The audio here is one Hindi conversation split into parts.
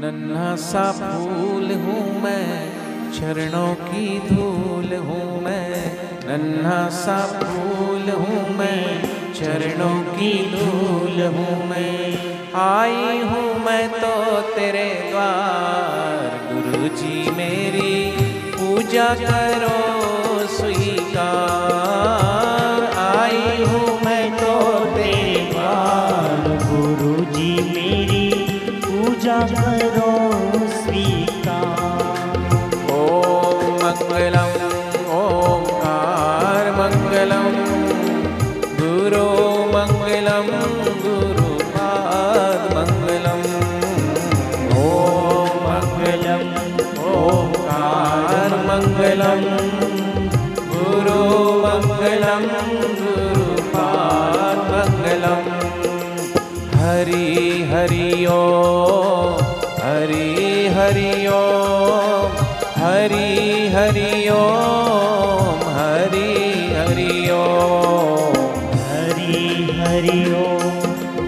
नन्हा सा फूल हूँ मैं, चरणों की धूल हूँ मैं, नन्हा सा फूल हूँ मैं, चरणों की धूल हूँ मैं। आई हूँ मैं तो तेरे द्वार गुरु जी मेरी पूजा करो। हरि ओ हरि हरि ओ हरि हरि ओ हरि हरि ओ हरि हरि ओम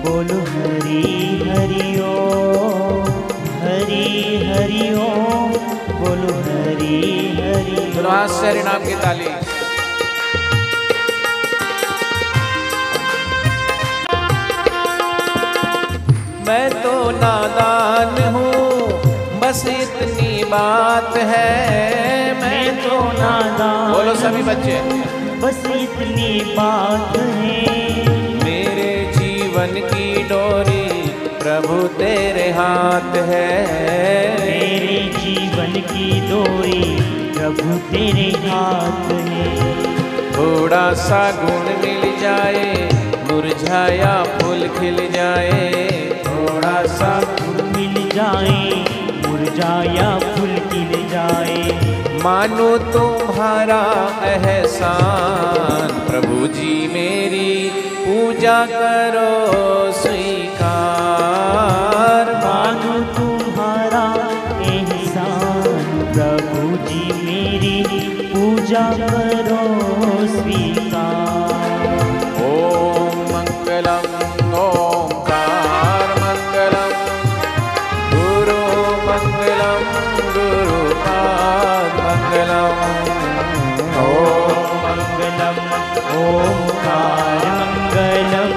बोलो हरि हरि ओम हरि हरि ओम बोलो हरि हरि आश्चर्य नाम की ताली। मैं तो नादान हूँ बस इतनी बात है। मैं तो नादान बोलो सभी बच्चे। बस इतनी बात है। मेरे जीवन की डोरी प्रभु तेरे हाथ है। मेरे जीवन की डोरी प्रभु तेरे हाथ है। थोड़ा सा गुण मिल जाए मुरझाया फूल खिल जाए। जाए मुरझाया फूल खिल जाए। मानो तुम्हारा एहसान प्रभु जी मेरी पूजा करो ओंकार मंगलम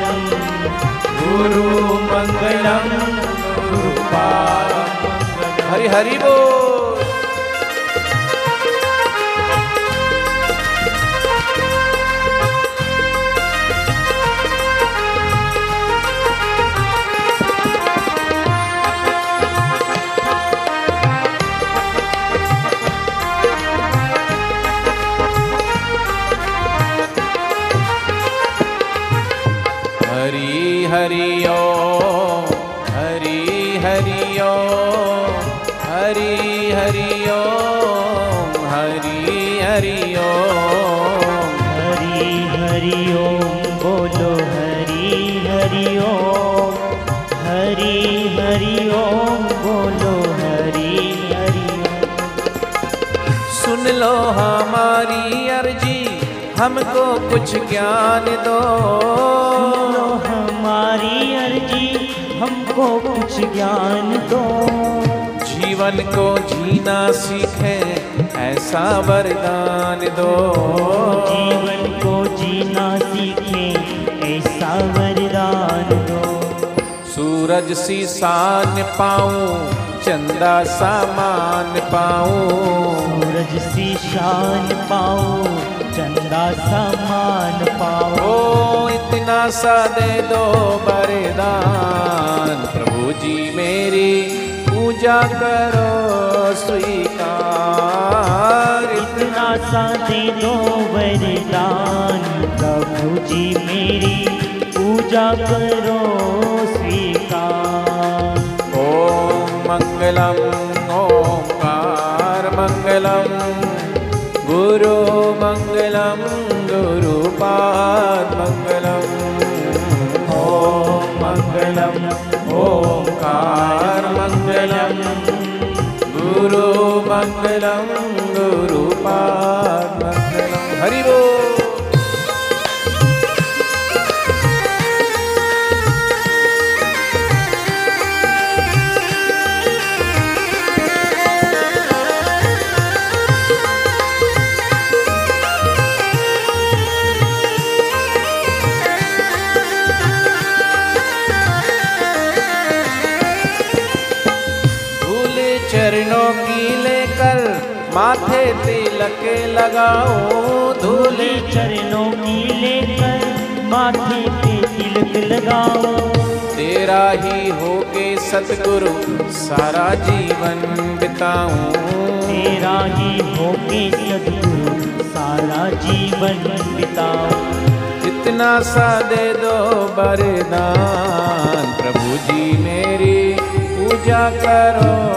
गुरु मङ्गलं हरि हरि बोल। हरि ओम हरि हरि ओम बोलो हरि हरि ओम हरि हरि ओम बोलो हरि हरि सुन लो हमारी अर्जी हमको कुछ ज्ञान दो। हमारी अर्जी हमको कुछ ज्ञान दो। जीवन को जीना सीखे ऐसा वरदान दो। जीवन को जीना सीखे ऐसा वरदान दो। सूरज सी शान पाऊँ चंदा सामान पाऊँ। सूरज सी शान पाओ चंदा सामान पाओ इतना सा दे दो वरदान। प्रभु जी मेरी पूजा करो स्वीकार। सा दे वरदान। प्रभु जी मेरी पूजा करो स्वीकार। ओम मङ्गलम् माथे तिलक लगाओ धूले। चरणों की लेकर माथे पे तिलक लगाओ। तेरा ही होके सतगुरु सारा जीवन बिताऊं। तेरा ही होके सदगुरु सारा जीवन बिताओ इतना सा दे दो वरदान प्रभु जी मेरी पूजा करो।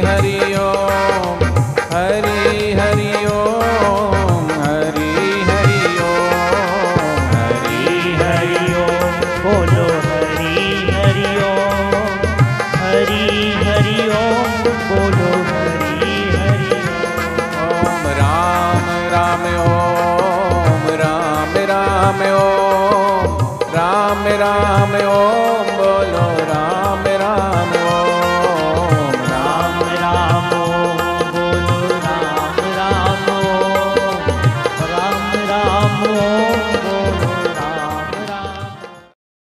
हरि ओम हरि हरि ओम हरि हरि ओम हरि हरि ओम बोलो हरि हरि हरि हरि ओम, राम राम ओम, राम राम ओम राम राम ओम